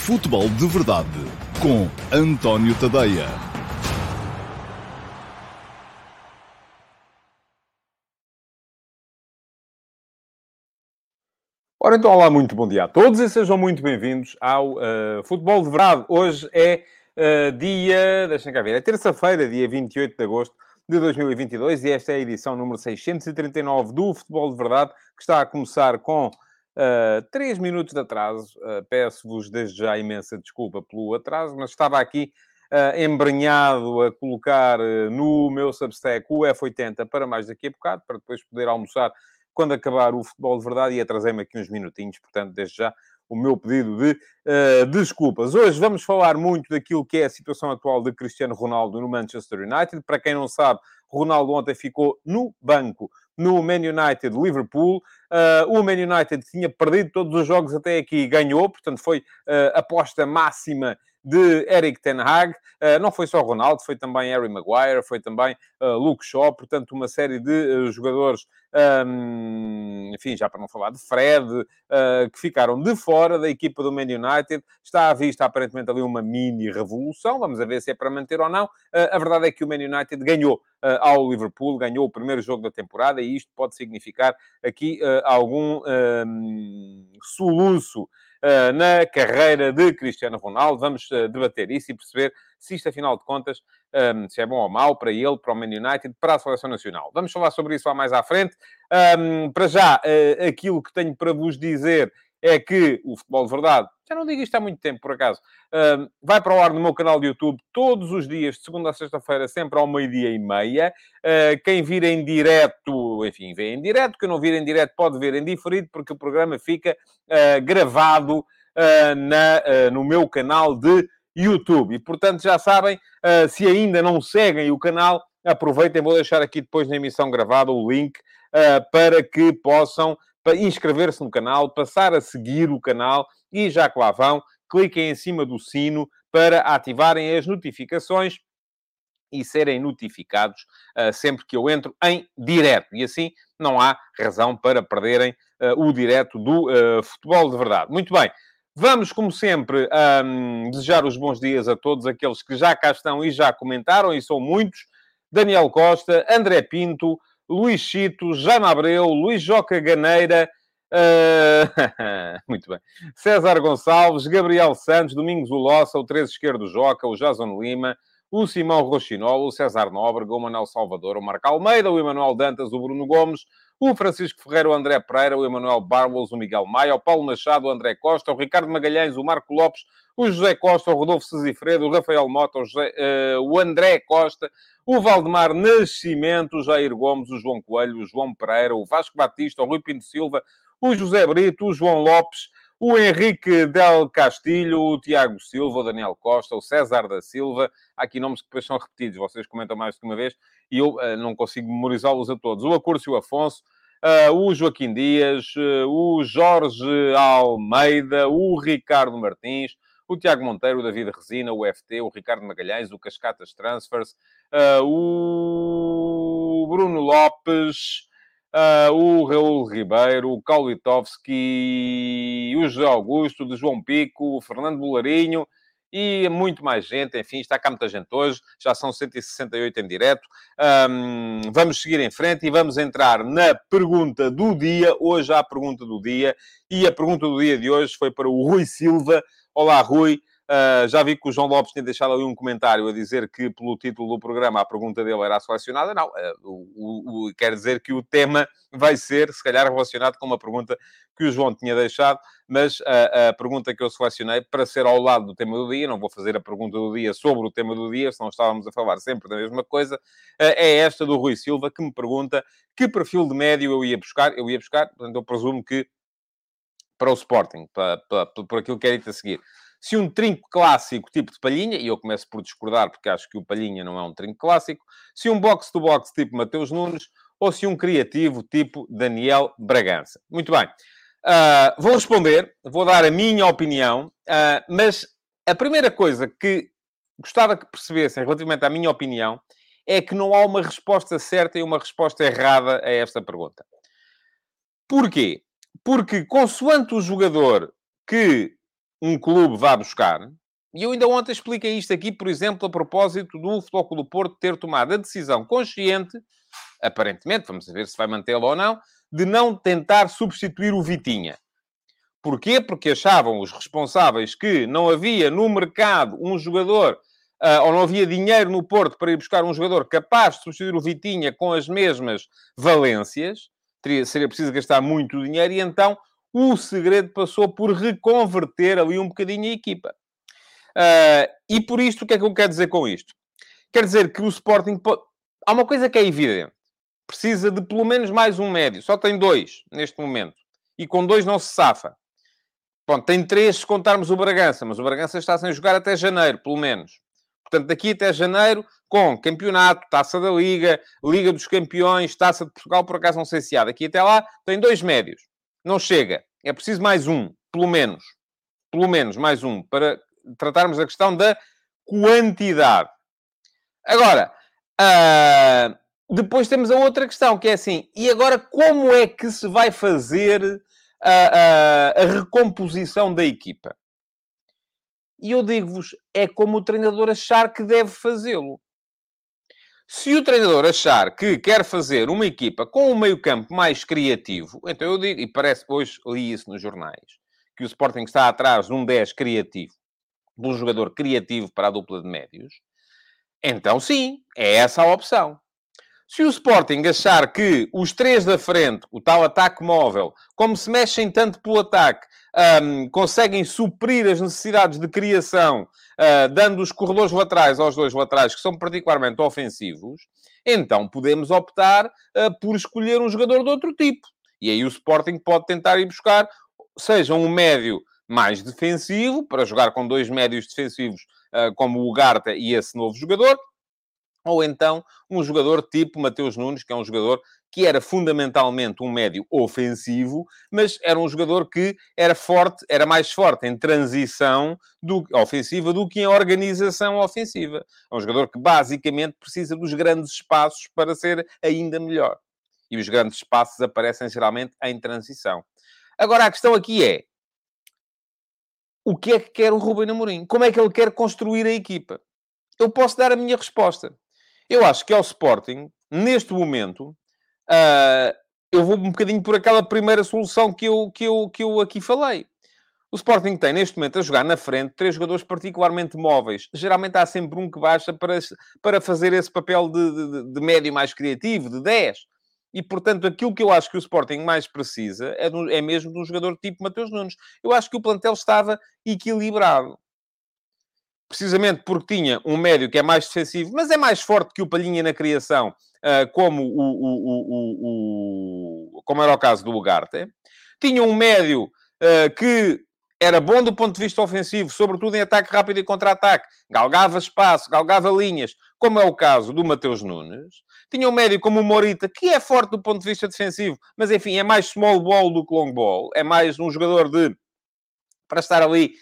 Futebol de Verdade com António Tadeia. Ora então, olá, muito bom dia a todos e sejam muito bem-vindos ao uh, Futebol de Verdade. Hoje é uh, dia, deixem cá ver, é terça-feira, dia 28 de agosto de 2022 e esta é a edição número 639 do Futebol de Verdade, que está a começar com uh, 3 minutos de atraso. Uh, Peço-vos desde já imensa desculpa pelo atraso, mas estava aqui uh, embrenhado a colocar no meu Substack o F80 para mais daqui a bocado, para depois poder almoçar quando acabar o futebol de verdade e atrasei-me aqui uns minutinhos, portanto, desde já o meu pedido de uh, desculpas. Hoje vamos falar muito daquilo que é a situação atual de Cristiano Ronaldo no Manchester United. Para quem não sabe, Ronaldo ontem ficou no banco no Man United Liverpool. Uh, o Man United tinha perdido todos os jogos até aqui e ganhou, portanto, foi uh, aposta máxima de Eric Ten Hag. Uh, não foi só Ronaldo, foi também Harry Maguire, foi também uh, Luke Shaw, portanto, uma série de uh, jogadores, um, enfim, já para não falar de Fred, que ficaram de fora da equipa do Man United. Está à vista, aparentemente, ali uma mini revolução. Vamos ver se é para manter ou não. a verdade é que o Man United ganhou ao Liverpool, ganhou o primeiro jogo da temporada e isto pode significar aqui algum soluço uh, na carreira de Cristiano Ronaldo. Vamos uh, debater isso e perceber se isto, afinal de contas, um, se é bom ou mau para ele, para o Man United, para a Seleção Nacional. Vamos falar sobre isso lá mais à frente. Um, para já, uh, aquilo que tenho para vos dizer é que o Futebol de Verdade, já não digo isto há muito tempo, por acaso, vai para o ar no meu canal de YouTube todos os dias, de segunda a sexta-feira, sempre ao meio-dia e meia. Uh, quem vir em direto, enfim, vê em direto. Quem não vir em direto pode ver em diferido, porque o programa fica uh, gravado na, no meu canal de YouTube. E, portanto, já sabem, se ainda não seguem o canal, aproveitem, vou deixar aqui depois na emissão gravada o link para que possam inscrever-se no canal, passar a seguir o canal e já que lá vão, cliquem em cima do sino para ativarem as notificações e serem notificados uh, sempre que eu entro em direto. E assim não há razão para perderem uh, o direto do uh, futebol de verdade. Muito bem. Vamos, como sempre, um, desejar os bons dias a todos aqueles que já cá estão e já comentaram, e são muitos. Daniel Costa, André Pinto, Luís Chito, Jaime Abreu, Luís Joca Ganeira, uh... muito bem, César Gonçalves, Gabriel Santos, Domingos Ulossa, o 13 esquerdo Joca, o Jason Lima, o Simão Rochinol, o César Nóbrega, o Manuel Salvador, o Marco Almeida, o Emanuel Dantas, o Bruno Gomes, o Francisco Ferreira, o André Pereira, o Emanuel Barbols, o Miguel Maia, o Paulo Machado, o André Costa, o Ricardo Magalhães, o Marco Lopes, o José Costa, o Rodolfo Sesifredo, o Rafael Mota, o, José, uh, o André Costa, o Valdemar Nascimento, o Jair Gomes, o João Coelho, o João Pereira, o Vasco Batista, o Rui Pinto Silva, o José Brito, o João Lopes, o Henrique Del Castilho, o Tiago Silva, o Daniel Costa, o César da Silva. Há aqui nomes que depois são repetidos, vocês comentam mais do que uma vez e eu uh, não consigo memorizá-los a todos. O Acúrcio Afonso, uh, o Joaquim Dias, uh, o Jorge Almeida, o Ricardo Martins, o Tiago Monteiro, o David Resina, o FT, o Ricardo Magalhães, o Cascatas Transfers, o Bruno Lopes, uh, o Raul Ribeiro, o Kaulitovski, o José Augusto, o João Pico, o Fernando Bolarinho, e muito mais gente, enfim, está cá muita gente hoje, já são 168 em direto. Um, vamos seguir em frente e vamos entrar na pergunta do dia. Hoje há a pergunta do dia, e a pergunta do dia de hoje foi para o Rui Silva. Olá, Rui. Uh, já vi que o João Lopes tinha deixado ali um comentário a dizer que, pelo título do programa, a pergunta dele era selecionada. Não, uh, o, o, quer dizer que o tema vai ser, se calhar, relacionado com uma pergunta que o João tinha deixado, mas uh, a pergunta que eu selecionei para ser ao lado do tema do dia, não vou fazer a pergunta do dia sobre o tema do dia, senão estávamos a falar sempre da mesma coisa, é esta do Rui Silva, que me pergunta que perfil de médio eu ia buscar. Eu ia buscar, portanto, eu presumo que para o Sporting, para, para, por aquilo que é dito a seguir se um trinco clássico tipo de Palhinha, e eu começo por discordar porque acho que o Palhinha não é um trinco clássico, se um box-to-box tipo Mateus Nunes, ou se um criativo tipo Daniel Bragança. Muito bem. Uh, vou responder, vou dar a minha opinião, uh, mas a primeira coisa que gostava que percebessem relativamente à minha opinião é que não há uma resposta certa e uma resposta errada a esta pergunta. Porquê? Porque, consoante o jogador que um clube vá buscar, e eu ainda ontem expliquei isto aqui, por exemplo, a propósito do Futebol do Porto ter tomado a decisão consciente, aparentemente, vamos ver se vai mantê-lo ou não, de não tentar substituir o Vitinha. Porquê? Porque achavam os responsáveis que não havia no mercado um jogador, uh, ou não havia dinheiro no Porto para ir buscar um jogador capaz de substituir o Vitinha com as mesmas valências. Teria, seria preciso gastar muito dinheiro e então o segredo passou por reconverter ali um bocadinho a equipa. Uh, e por isto, o que é que eu quero dizer com isto? Quer dizer que o Sporting... Pode... Há uma coisa que é evidente. Precisa de pelo menos mais um médio. Só tem dois neste momento. E com dois não se safa. Tem três se contarmos o Bragança, mas o Bragança está sem jogar até janeiro, pelo menos. Portanto, daqui até janeiro, com campeonato, taça da Liga, Liga dos Campeões, taça de Portugal, por acaso não sei se há. Daqui até lá, tem dois médios. Não chega. É preciso mais um, pelo menos. Pelo menos mais um, para tratarmos a questão da quantidade. Agora, uh, depois temos a outra questão, que é assim, e agora como é que se vai fazer a, a, a recomposição da equipa. E eu digo-vos, é como o treinador achar que deve fazê-lo. Se o treinador achar que quer fazer uma equipa com um meio-campo mais criativo, então eu digo, e parece hoje li isso nos jornais, que o Sporting está atrás de um 10 criativo, de um jogador criativo para a dupla de médios, então sim, é essa a opção. Se o Sporting achar que os três da frente, o tal ataque móvel, como se mexem tanto pelo ataque, um, conseguem suprir as necessidades de criação, uh, dando os corredores laterais aos dois laterais, que são particularmente ofensivos, então podemos optar uh, por escolher um jogador de outro tipo. E aí o Sporting pode tentar ir buscar, seja um médio mais defensivo, para jogar com dois médios defensivos, uh, como o Garta e esse novo jogador, ou então um jogador tipo Mateus Nunes, que é um jogador que era fundamentalmente um médio ofensivo, mas era um jogador que era forte, era mais forte em transição do, ofensiva do que em organização ofensiva. É um jogador que basicamente precisa dos grandes espaços para ser ainda melhor. E os grandes espaços aparecem geralmente em transição. Agora a questão aqui é: o que é que quer o Ruben Amorim? Como é que ele quer construir a equipa? Eu posso dar a minha resposta. Eu acho que ao Sporting, neste momento, uh, eu vou um bocadinho por aquela primeira solução que eu, que, eu, que eu aqui falei. O Sporting tem, neste momento, a jogar na frente três jogadores particularmente móveis. Geralmente há sempre um que baixa para, para fazer esse papel de, de, de médio mais criativo, de 10. E, portanto, aquilo que eu acho que o Sporting mais precisa é, do, é mesmo de um jogador tipo Mateus Nunes. Eu acho que o plantel estava equilibrado precisamente porque tinha um médio que é mais defensivo, mas é mais forte que o Palhinha na criação, uh, como, o, o, o, como era o caso do Ugarte. Tinha um médio uh, que era bom do ponto de vista ofensivo, sobretudo em ataque rápido e contra-ataque. Galgava espaço, galgava linhas, como é o caso do Mateus Nunes. Tinha um médio como o Morita, que é forte do ponto de vista defensivo, mas enfim, é mais small ball do que long ball. É mais um jogador de... para estar ali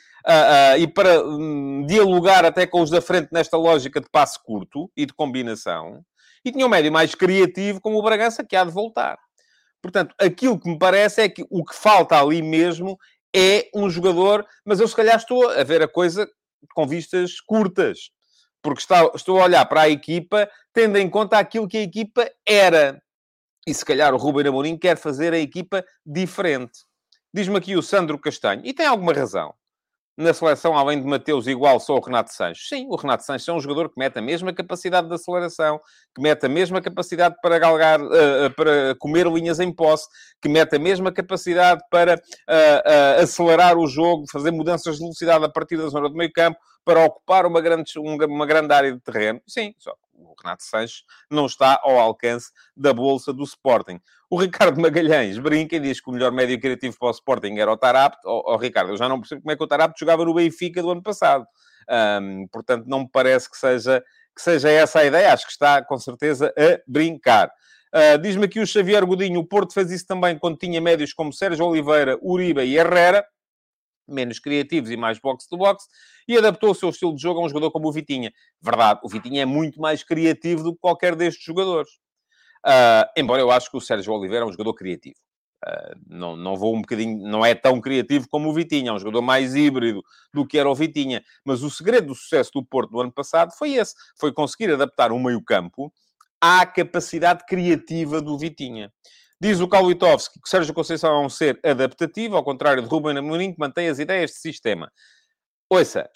e para um, dialogar até com os da frente nesta lógica de passe curto e de combinação. E tinha um médio mais criativo, como o Bragança, que há de voltar. Portanto, aquilo que me parece é que o que falta ali mesmo é um jogador, mas eu se calhar estou a ver a coisa com vistas curtas, porque está, estou a olhar para a equipa tendo em conta aquilo que a equipa era. E se calhar o Ruben Amorim quer fazer a equipa diferente. Diz-me aqui o Sandro Castanho, e tem alguma razão na seleção, além de Mateus, igual só o Renato Sanches? Sim, o Renato Sanches é um jogador que mete a mesma capacidade de aceleração, que mete a mesma capacidade para galgar, uh, para comer linhas em posse, que mete a mesma capacidade para uh, uh, acelerar o jogo, fazer mudanças de velocidade a partir da zona do meio campo, para ocupar uma grande, uma grande área de terreno. Sim, só o Renato Sanches não está ao alcance da bolsa do Sporting. O Ricardo Magalhães brinca e diz que o melhor médio criativo para o Sporting era o Tarapto. Oh, oh, Ricardo, eu já não percebo como é que o Tarapto jogava no Benfica do ano passado. Um, portanto, não me parece que seja, que seja essa a ideia. Acho que está, com certeza, a brincar. Uh, Diz-me aqui o Xavier Godinho, o Porto fez isso também quando tinha médios como Sérgio Oliveira, Uribe e Herrera menos criativos e mais box-to-box, e adaptou o seu estilo de jogo a um jogador como o Vitinha. Verdade, o Vitinha é muito mais criativo do que qualquer destes jogadores. Uh, embora eu acho que o Sérgio Oliveira é um jogador criativo. Uh, não, não vou um bocadinho, não é tão criativo como o Vitinha, é um jogador mais híbrido do que era o Vitinha. Mas o segredo do sucesso do Porto no ano passado foi esse: foi conseguir adaptar o meio-campo à capacidade criativa do Vitinha. Diz o Kaulitovski que Sérgio Conceição é um ser adaptativo, ao contrário de Ruben Amorim, que mantém as ideias de sistema. Ouça,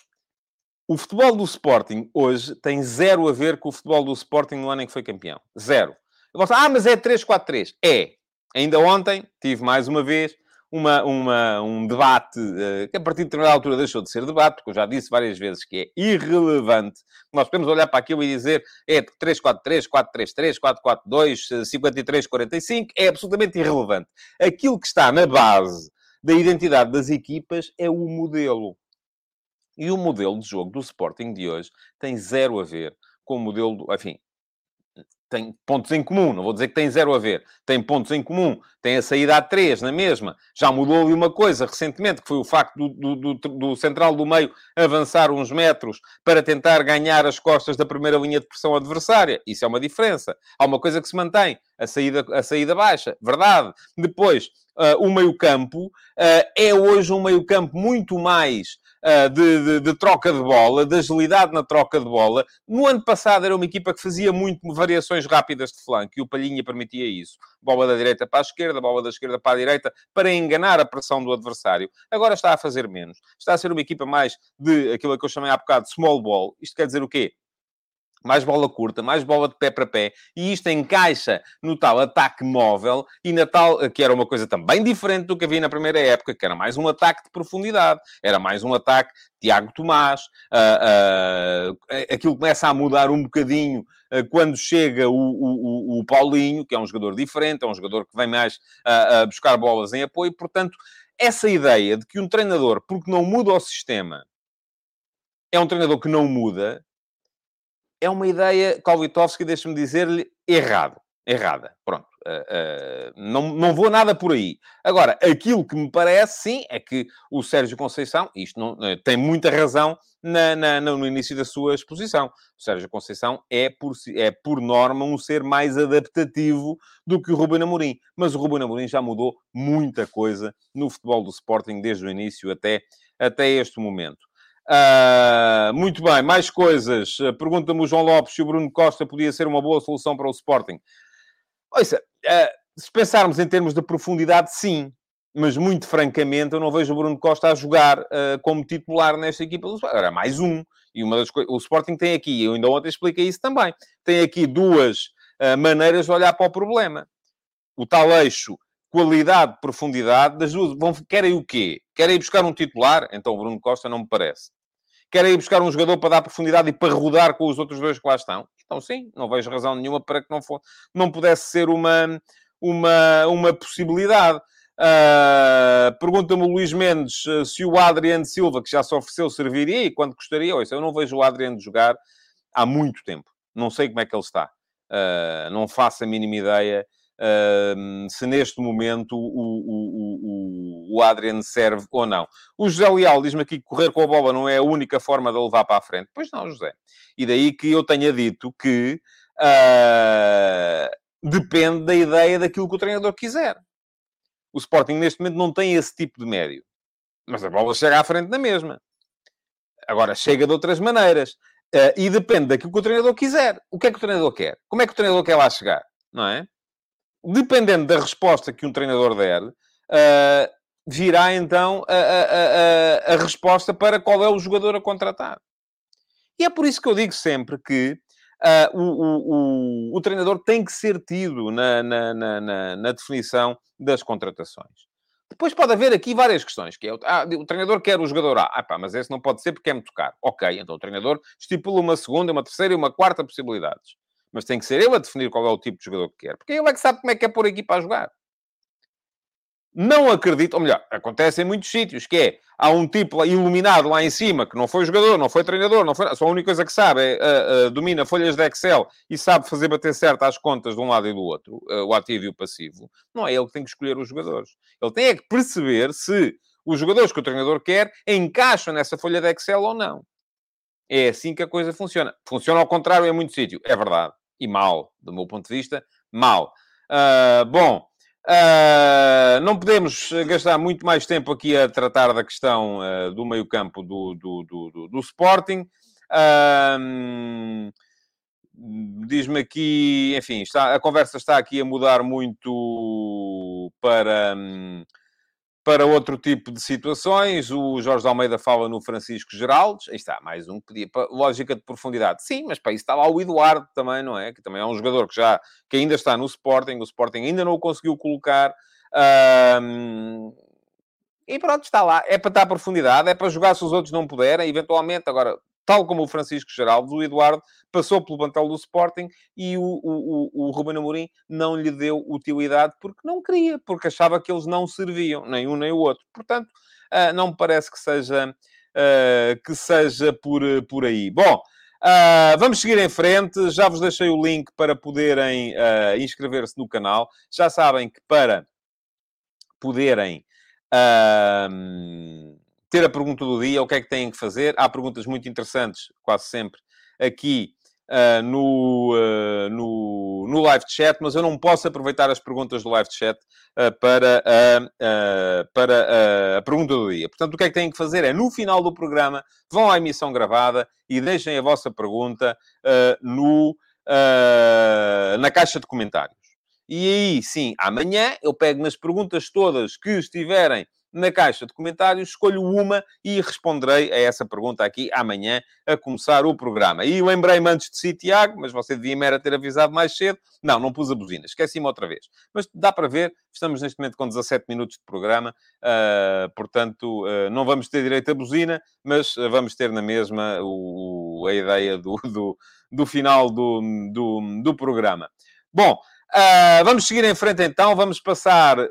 o futebol do Sporting hoje tem zero a ver com o futebol do Sporting no ano em que foi campeão. Zero. Eu falar, ah, mas é 3-4-3. É. Ainda ontem tive mais uma vez uma, uma, um debate uh, que a partir de determinada altura deixou de ser debate, porque eu já disse várias vezes que é irrelevante. Nós podemos olhar para aquilo e dizer é 3-4-3, 4-3-3, 4-4-2, 53-45, é absolutamente irrelevante. Aquilo que está na base da identidade das equipas é o modelo. E o modelo de jogo do Sporting de hoje tem zero a ver com o modelo, do, enfim, tem pontos em comum, não vou dizer que tem zero a ver, tem pontos em comum, tem a saída a três na mesma. Já mudou ali uma coisa recentemente, que foi o facto do, do, do, do, central do meio avançar uns metros para tentar ganhar as costas da primeira linha de pressão adversária. Isso é uma diferença. Há uma coisa que se mantém, a saída, a saída baixa, verdade. Depois, uh, o meio-campo uh, é hoje um meio-campo muito mais de, de, de, troca de bola, de agilidade na troca de bola. No ano passado era uma equipa que fazia muito variações rápidas de flanco e o Palhinha permitia isso. Bola da direita para a esquerda, bola da esquerda para a direita, para enganar a pressão do adversário. Agora está a fazer menos. Está a ser uma equipa mais de aquilo que eu chamei há bocado small ball. Isto quer dizer o quê? Mais bola curta, mais bola de pé para pé, e isto encaixa no tal ataque móvel e na tal, que era uma coisa também diferente do que havia na primeira época, que era mais um ataque de profundidade, era mais um ataque Tiago Tomás, uh, uh, aquilo começa a mudar um bocadinho uh, quando chega o, o, o, Paulinho, que é um jogador diferente, é um jogador que vem mais a buscar bolas em apoio, portanto, essa ideia de que um treinador, porque não muda o sistema, é um treinador que não muda, é uma ideia, Kolvitovski, deixa-me dizer-lhe, errado. Errada. Pronto. Uh, uh, não, não vou nada por aí. Agora, aquilo que me parece, sim, é que o Sérgio Conceição, isto não, uh, tem muita razão na, na, no início da sua exposição. O Sérgio Conceição é por, é, por norma, um ser mais adaptativo do que o Ruben Amorim. Mas o Ruben Amorim já mudou muita coisa no futebol do Sporting desde o início até, até este momento. Uh, muito bem, mais coisas. Uh, Pergunta-me o João Lopes se o Bruno Costa podia ser uma boa solução para o Sporting. Ouça, uh, se pensarmos em termos de profundidade, sim. Mas, muito francamente, eu não vejo o Bruno Costa a jogar uh, como titular nesta equipa do Sporting. Era mais um. E uma das. O Sporting tem aqui, eu ainda ontem expliquei isso também, tem aqui duas maneiras de olhar para o problema. O tal eixo qualidade, profundidade, das duas. Vão, querem o quê? Querem ir buscar um titular? Então o Bruno Costa não me parece. Querem ir buscar um jogador para dar profundidade e para rodar com os outros dois que lá estão? Então sim, não vejo razão nenhuma para que não, for, não pudesse ser uma, uma, uma possibilidade. Uh, Pergunta-me o Luís Mendes uh, se o Adriano Silva, que já se ofereceu, serviria e quando gostaria. Ouça, eu não vejo o Adriano jogar há muito tempo. Não sei como é que ele está. Uh, não faço a mínima ideia se neste momento o, o, o, o Adrian serve ou não. O José Leal diz-me aqui que correr com a bola não é a única forma de levar para a frente. Pois não, José. E daí que eu tenha dito que uh, depende da ideia daquilo que o treinador quiser. O Sporting neste momento não tem esse tipo de médio. Mas a bola chega à frente na mesma. Agora, chega de outras maneiras. Uh, e depende daquilo que o treinador quiser. O que é que o treinador quer? Como é que o treinador quer lá chegar? Não é? Dependendo da resposta que um treinador der, uh, virá então a, a, a, a, resposta para qual é o jogador a contratar. E é por isso que eu digo sempre que uh, o, o, o, o, treinador tem que ser tido na, na, na, na, definição das contratações. Depois pode haver aqui várias questões, que é, ah, o treinador quer o jogador A. Ah, pá, mas esse não pode ser porque é muito caro. Ok, então o treinador estipula uma segunda, uma terceira e uma quarta possibilidades. Mas tem que ser ele a definir qual é o tipo de jogador que quer. Porque ele é que sabe como é que é pôr a equipa a jogar. Não acredito, ou melhor, acontece em muitos sítios, que é, há um tipo iluminado lá em cima, que não foi jogador, não foi treinador, não foi, só a única coisa que sabe é, uh, uh, domina folhas de Excel e sabe fazer bater certo as contas de um lado e do outro, uh, o ativo e o passivo. Não é ele que tem que escolher os jogadores. Ele tem é que perceber se os jogadores que o treinador quer encaixam nessa folha de Excel ou não. É assim que a coisa funciona. Funciona ao contrário em muito sítio, é verdade e mal, do meu ponto de vista, mal. Uh, bom, Uh, não podemos gastar muito mais tempo aqui a tratar da questão uh, do meio-campo do, do, do, do, Sporting. Diz-me aqui, enfim, está, a conversa está aqui a mudar muito para. Um, para outro tipo de situações, o Jorge Almeida fala no Francisco Geraldes. Aí está, mais um que. Lógica de profundidade. Sim, mas para isso está lá o Eduardo também, não é? Que também é um jogador que já... Que ainda está no Sporting. O Sporting ainda não o conseguiu colocar. Um... E pronto, está lá. É para estar profundidade. É para jogar se os outros não puderem. Eventualmente, agora tal como o Francisco Geraldo, o Eduardo passou pelo plantel do Sporting e o, o, o, o Ruben Amorim não lhe deu utilidade porque não queria, porque achava que eles não serviam, nem um nem o outro. Portanto, uh, não me parece que seja, uh, que seja por, por aí. Bom, uh, vamos seguir em frente. Já vos deixei o link para poderem inscrever-se no canal. Já sabem que para poderem ter a pergunta do dia, o que é que têm que fazer. Há perguntas muito interessantes, quase sempre, aqui uh, no, uh, no, no live chat, mas eu não posso aproveitar as perguntas do live chat uh, para, para a pergunta do dia. Portanto, o que é que têm que fazer é, no final do programa, vão à emissão gravada e deixem a vossa pergunta no, na caixa de comentários. E aí, sim, amanhã eu pego nas perguntas todas que estiverem na caixa de comentários, escolho uma e responderei a essa pergunta aqui amanhã, a começar o programa. E lembrei-me antes de si, Tiago, mas você devia-me ter avisado mais cedo. Não, não pus a buzina, esqueci-me outra vez. Mas dá para ver, estamos neste momento com 17 minutos de programa, uh, portanto, uh, não vamos ter direito à buzina, mas vamos ter na mesma o, a ideia do, do, do final do, do, do programa. Bom, Uh, vamos seguir em frente então, vamos passar uh,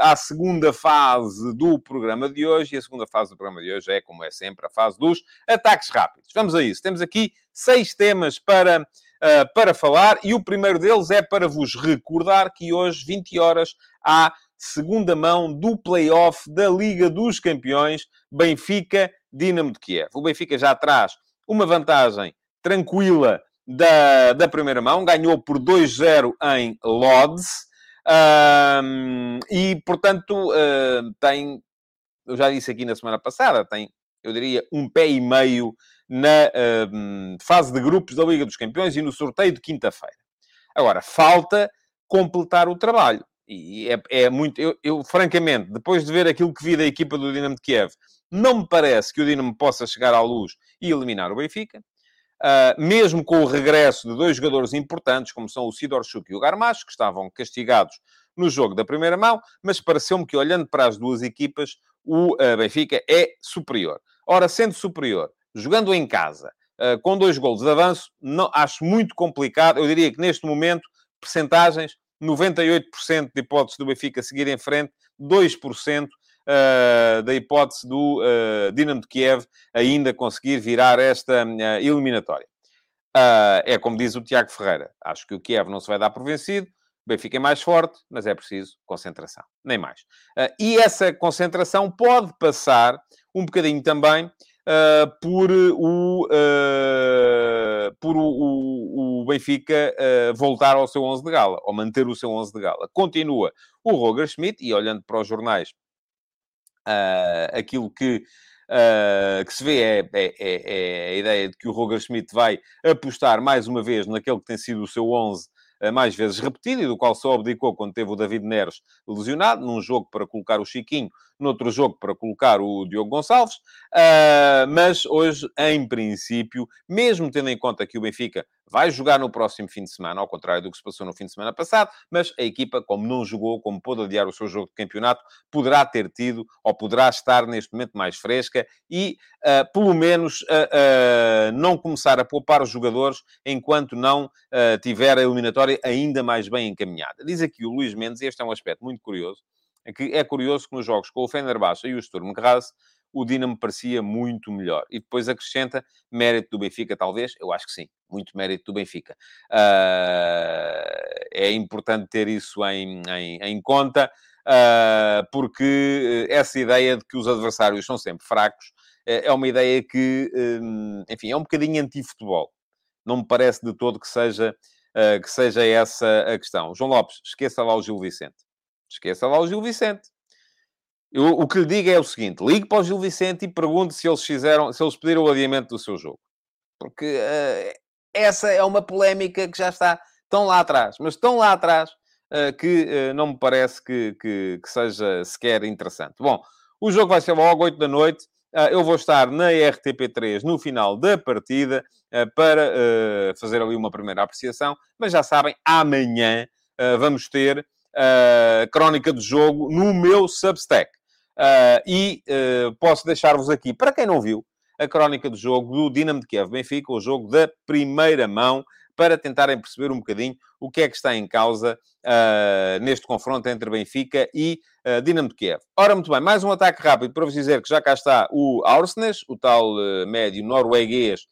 à segunda fase do programa de hoje. E a segunda fase do programa de hoje é, como é sempre, a fase dos ataques rápidos. Vamos a isso. Temos aqui seis temas para, uh, para falar e o primeiro deles é para vos recordar que hoje, 20 horas, há segunda mão do play-off da Liga dos Campeões Benfica-Dinamo de Kiev. O Benfica já traz uma vantagem tranquila da, da primeira mão, ganhou por 2-0 em Lodz. Um, e, portanto, uh, tem, eu já disse aqui na semana passada, tem, eu diria, um pé e meio na fase de grupos da Liga dos Campeões e no sorteio de quinta-feira. Agora, falta completar o trabalho. E é, é muito... Eu, eu, francamente, depois de ver aquilo que vi da equipa do Dinamo de Kiev, não me parece que o Dinamo possa chegar à luz e eliminar o Benfica. Uh, mesmo com o regresso de dois jogadores importantes, como são o Sidorchuk e o Garmacho, que estavam castigados no jogo da primeira mão, mas pareceu-me que, olhando para as duas equipas, o uh, Benfica é superior. Ora, sendo superior, jogando em casa, uh, com dois golos de avanço, não, acho muito complicado. Eu diria que, neste momento, percentagens, 98% de hipóteses do Benfica seguir em frente, 2% uh, da hipótese do uh, Dinamo de Kiev ainda conseguir virar esta uh, eliminatória. é como diz o Tiago Ferreira. Acho que o Kiev não se vai dar por vencido. O Benfica é mais forte, mas é preciso concentração. Nem mais. e essa concentração pode passar um bocadinho também Uh, por o, uh, por o, o, o Benfica uh, voltar ao seu 11 de gala, ou manter o seu 11 de gala. Continua o Roger Schmidt, e olhando para os jornais, uh, aquilo que, uh, que se vê é, é, é, é, a ideia de que o Roger Schmidt vai apostar mais uma vez naquele que tem sido o seu 11 uh, mais vezes repetido e do qual só abdicou quando teve o David Neres lesionado, num jogo para colocar o Chiquinho noutro jogo para colocar o Diogo Gonçalves, mas hoje, em princípio, mesmo tendo em conta que o Benfica vai jogar no próximo fim de semana, ao contrário do que se passou no fim de semana passado, mas a equipa, como não jogou, como pôde adiar o seu jogo de campeonato, poderá ter tido, ou poderá estar neste momento mais fresca e, uh, pelo menos, uh, não começar a poupar os jogadores enquanto não tiver a eliminatória ainda mais bem encaminhada. Diz aqui o Luís Mendes, e este é um aspecto muito curioso, que é curioso que nos jogos com o Fenerbahçe e o Sturm Graz, o Dinamo parecia muito melhor. E depois acrescenta mérito do Benfica, talvez? Eu acho que sim, muito mérito do Benfica. Uh, é importante ter isso em, em, em conta, uh, porque essa ideia de que os adversários são sempre fracos uh, é uma ideia que, um, enfim, é um bocadinho anti-futebol. Não me parece de todo que seja, que seja essa a questão. João Lopes, esqueça lá o Gil Vicente. Esqueça lá o Gil Vicente. Eu, o que lhe digo é o seguinte: ligue para o Gil Vicente e pergunte se eles fizeram, se eles pediram o adiamento do seu jogo. Porque uh, essa é uma polémica que já está tão lá atrás, mas tão lá atrás uh, que uh, não me parece que, que, que, seja sequer interessante. Bom, o jogo vai ser logo 8 da noite. eu vou estar na RTP3 no final da partida para fazer ali uma primeira apreciação, mas já sabem, amanhã vamos ter crónica do jogo no meu Substack. Uh, e uh, posso deixar-vos aqui, para quem não viu, a crónica do jogo do Dinamo de Kiev Benfica, o jogo da primeira mão, para tentarem perceber um bocadinho o que é que está em causa uh, neste confronto entre Benfica e uh, Dinamo de Kiev. Ora, muito bem, mais um ataque rápido para vos dizer que já cá está o Aursnes, o tal médio norueguês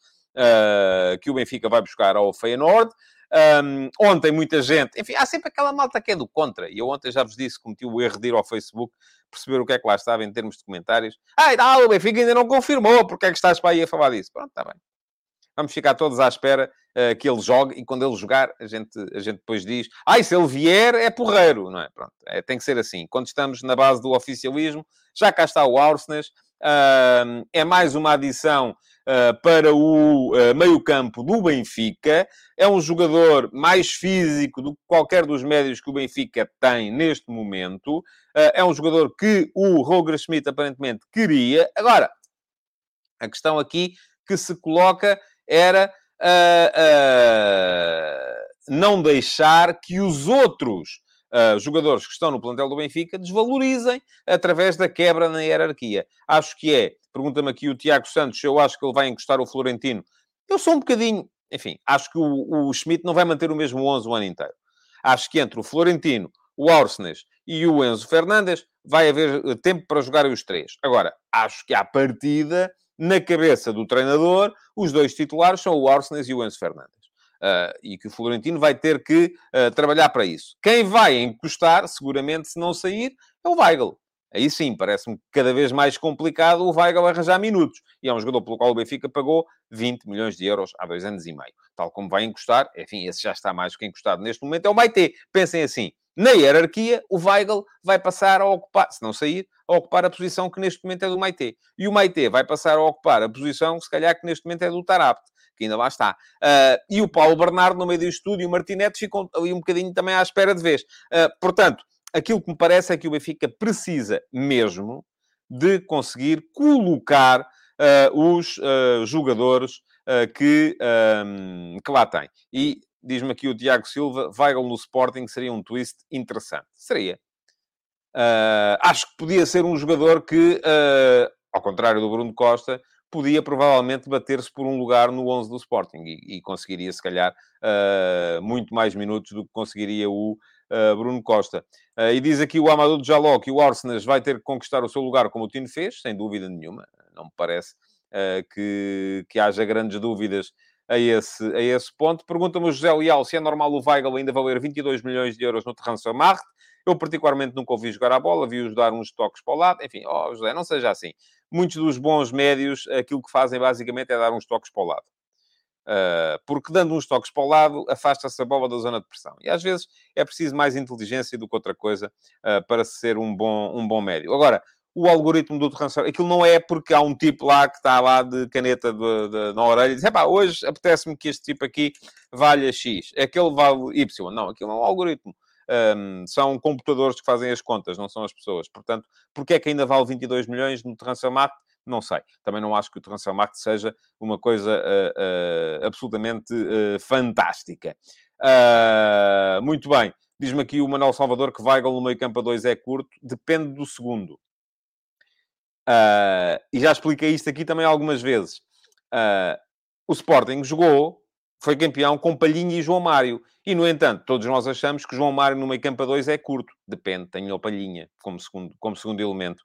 que o Benfica vai buscar ao Feyenoord. Um, ontem muita gente, enfim, há sempre aquela malta que é do contra. E eu ontem já vos disse, cometi o erro de ir ao Facebook perceber o que é que lá estava em termos de comentários. Ah, o Benfica ainda não confirmou, porque é que estás para aí a falar disso? Pronto, está bem. Vamos ficar todos à espera uh, que ele jogue e quando ele jogar, a gente, a gente depois diz: ah, se ele vier, é porreiro, não é? Pronto, é, tem que ser assim. Quando estamos na base do oficialismo, já cá está o Arsenas, uh, é mais uma adição para o uh, meio-campo do Benfica. É um jogador mais físico do que qualquer dos médios que o Benfica tem neste momento. Uh, é um jogador que o Roger Schmidt aparentemente queria. Agora, a questão aqui que se coloca era não deixar que os outros uh, jogadores que estão no plantel do Benfica desvalorizem através da quebra na hierarquia. Acho que é, pergunta-me aqui o Tiago Santos, eu acho que ele vai encostar o Florentino. Eu sou um bocadinho, enfim, acho que o, o Schmidt não vai manter o mesmo 11 o ano inteiro. Acho que entre o Florentino, o Orsnes e o Enzo Fernandes vai haver eh, tempo para jogar os três. Agora, acho que à partida, na cabeça do treinador, os dois titulares são o Orsnes e o Enzo Fernandes. Uh, e que o Florentino vai ter que uh, trabalhar para isso. Quem vai encostar, seguramente, se não sair, é o Weigl. Aí sim, parece-me cada vez mais complicado o Weigl arranjar minutos. E é um jogador pelo qual o Benfica pagou 20 milhões de euros há dois anos e meio. Tal como vai encostar, enfim, esse já está mais do que encostado neste momento, é o Maite. Pensem assim, na hierarquia, o Weigl vai passar a ocupar, se não sair, a ocupar a posição que neste momento é do Maite. E o Maite vai passar a ocupar a posição, se calhar, que neste momento é do Tarapt que ainda lá está. Uh, e o Paulo Bernardo, no meio disto tudo, e o Martinete ficam ali um bocadinho também à espera de vez. Uh, portanto, aquilo que me parece é que o Benfica precisa mesmo de conseguir colocar uh, os jogadores que, um, que lá tem. E diz-me aqui o Tiago Silva, Weigl no Sporting seria um twist interessante. Seria. acho que podia ser um jogador que, ao contrário do Bruno Costa, podia provavelmente bater-se por um lugar no 11 do Sporting e, e conseguiria, se calhar, uh, muito mais minutos do que conseguiria o uh, Bruno Costa. Uh, e diz aqui o Amadou Jaló que o Arsenal vai ter que conquistar o seu lugar como o Tino fez, sem dúvida nenhuma. Não me parece que, que haja grandes dúvidas a esse, a esse ponto. Pergunta-me o José Leal se é normal o Weigl ainda valer 22 milhões de euros no Transfermarkt. Eu, particularmente, nunca ouvi jogar a bola, vi-os dar uns toques para o lado. Enfim, oh, José, não seja assim muitos dos bons médios, aquilo que fazem basicamente é dar uns toques para o lado. Uh, porque dando uns toques para o lado, afasta-se a bola da zona de pressão. E às vezes é preciso mais inteligência do que outra coisa uh, para ser um bom, um bom médio. Agora, o algoritmo do transfer, aquilo não é porque há um tipo lá que está lá de caneta de, de, na orelha e diz, hoje apetece-me que este tipo aqui valha X, aquele vale Y. Não, aquilo é um algoritmo um, são computadores que fazem as contas, não são as pessoas. Portanto, porque é que ainda vale 22 milhões no Transfermarkt? Não sei. Também não acho que o Transfermarkt seja uma coisa uh, uh, absolutamente uh, fantástica. muito bem. Diz-me aqui o Manuel Salvador que Weigl no meio campo a 2 é curto. Depende do segundo. e já expliquei isto aqui também algumas vezes. o Sporting jogou foi campeão com Palhinha e João Mário. E, no entanto, todos nós achamos que João Mário no meio campo a dois é curto. Depende, tem o Palhinha como segundo, como segundo elemento.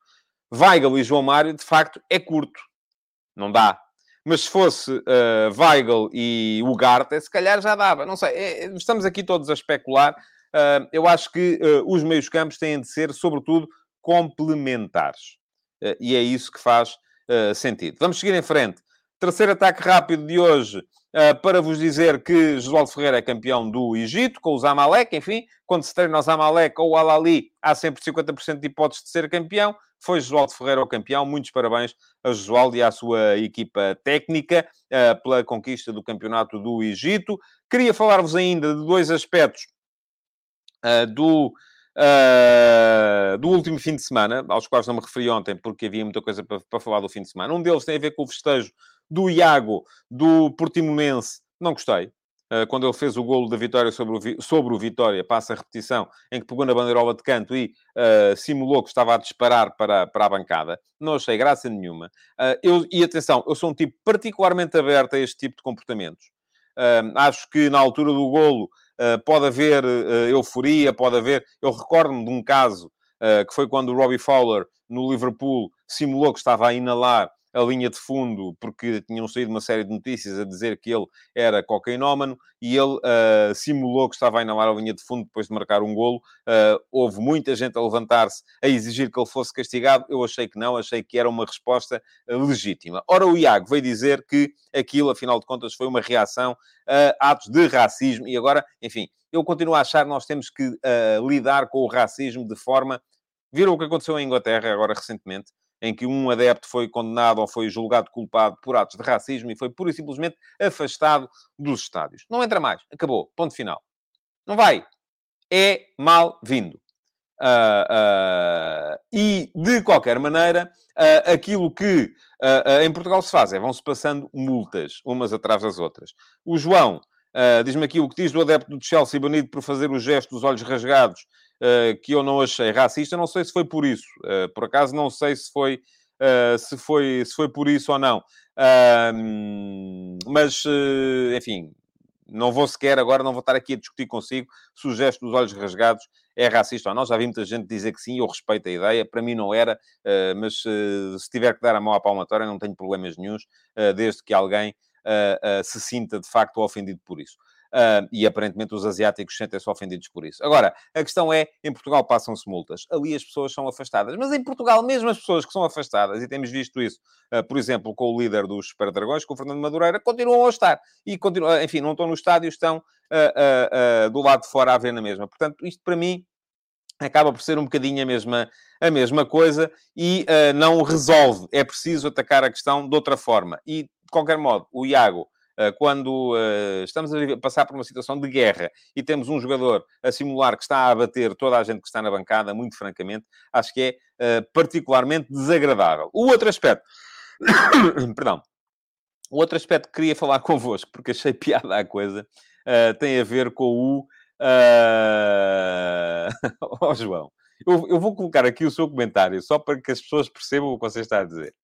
Weigl e João Mário, de facto, é curto. Não dá. Mas se fosse uh, Weigl e Ugarte, se calhar já dava. Não sei, é, é, estamos aqui todos a especular. Uh, eu acho que uh, os meios campos têm de ser, sobretudo, complementares. E é isso que faz sentido. Vamos seguir em frente. Terceiro ataque rápido de hoje para vos dizer que Josualdo Ferreira é campeão do Egito, com o Zamalek, enfim, quando se treina o Zamalek ou o Al-Ali, há sempre 50% de hipótese de ser campeão. Foi Josualdo Ferreira o campeão. Muitos parabéns a Josualdo e à sua equipa técnica uh, pela conquista do campeonato do Egito. Queria falar-vos ainda de dois aspectos uh, do uh, do último fim de semana, aos quais não me referi ontem, porque havia muita coisa para, para falar do fim de semana. Um deles tem a ver com o festejo do Iago, do Portimonense. Não gostei. Uh, quando ele fez o golo da vitória sobre o, sobre o Vitória, passa a repetição, em que pegou na bandeirola de canto e uh, simulou que estava a disparar para, para a bancada. Não achei graça nenhuma. eu, e atenção, eu sou um tipo particularmente aberto a este tipo de comportamentos. acho que na altura do golo pode haver uh, euforia, pode haver. Eu recordo-me de um caso uh, que foi quando o Robbie Fowler, no Liverpool, simulou que estava a inalar a linha de fundo, porque tinham saído uma série de notícias a dizer que ele era cocainómano, e ele uh, simulou que estava a inalar a linha de fundo depois de marcar um golo. Uh, houve muita gente a levantar-se a exigir que ele fosse castigado. Eu achei que não, achei que era uma resposta uh, legítima. Ora, o Iago veio dizer que aquilo, afinal de contas, foi uma reação a atos de racismo, e agora, enfim, eu continuo a achar que nós temos que lidar com o racismo de forma... Viram o que aconteceu em Inglaterra agora recentemente? Em que um adepto foi condenado ou foi julgado culpado por atos de racismo e foi pura e simplesmente afastado dos estádios. Não entra mais. Acabou. Ponto final. Não vai. É mal-vindo. Uh, uh, e, de qualquer maneira, uh, aquilo que em Portugal se faz é vão-se passando multas, umas atrás das outras. O João diz-me aqui o que diz do adepto do Chelsea banido por fazer o gesto dos olhos rasgados que eu não achei racista. Não sei se foi por isso. Uh, por acaso, não sei se foi, uh, se foi, se foi por isso ou não. mas, enfim, não vou sequer agora, não vou estar aqui a discutir consigo se o gesto dos olhos rasgados é racista ou não. Já vi muita gente dizer que sim, eu respeito a ideia. Para mim não era, mas se tiver que dar a mão à palmatória, não tenho problemas nenhums, desde que alguém se sinta de facto ofendido por isso. Uh, e aparentemente os asiáticos sentem-se ofendidos por isso. Agora, a questão é, em Portugal passam-se multas. Ali as pessoas são afastadas. Mas em Portugal, mesmo as pessoas que são afastadas, e temos visto isso, uh, por exemplo, com o líder dos Super Dragões, com o Fernando Madureira, continuam a estar. E continuam, enfim, não estão no estádio, estão uh, do lado de fora a ver na mesma. Portanto, isto para mim acaba por ser um bocadinho a mesma, a mesma coisa e não resolve. É preciso atacar a questão de outra forma. E, de qualquer modo, o Iago quando eh, estamos a passar por uma situação de guerra e temos um jogador a simular que está a abater toda a gente que está na bancada, muito francamente, acho que é eh, particularmente desagradável. O outro aspecto, perdão, o outro aspecto que queria falar convosco, porque achei piada a coisa, tem a ver com o. Uh... oh, João, eu, eu, vou colocar aqui o seu comentário só para que as pessoas percebam o que você está a dizer.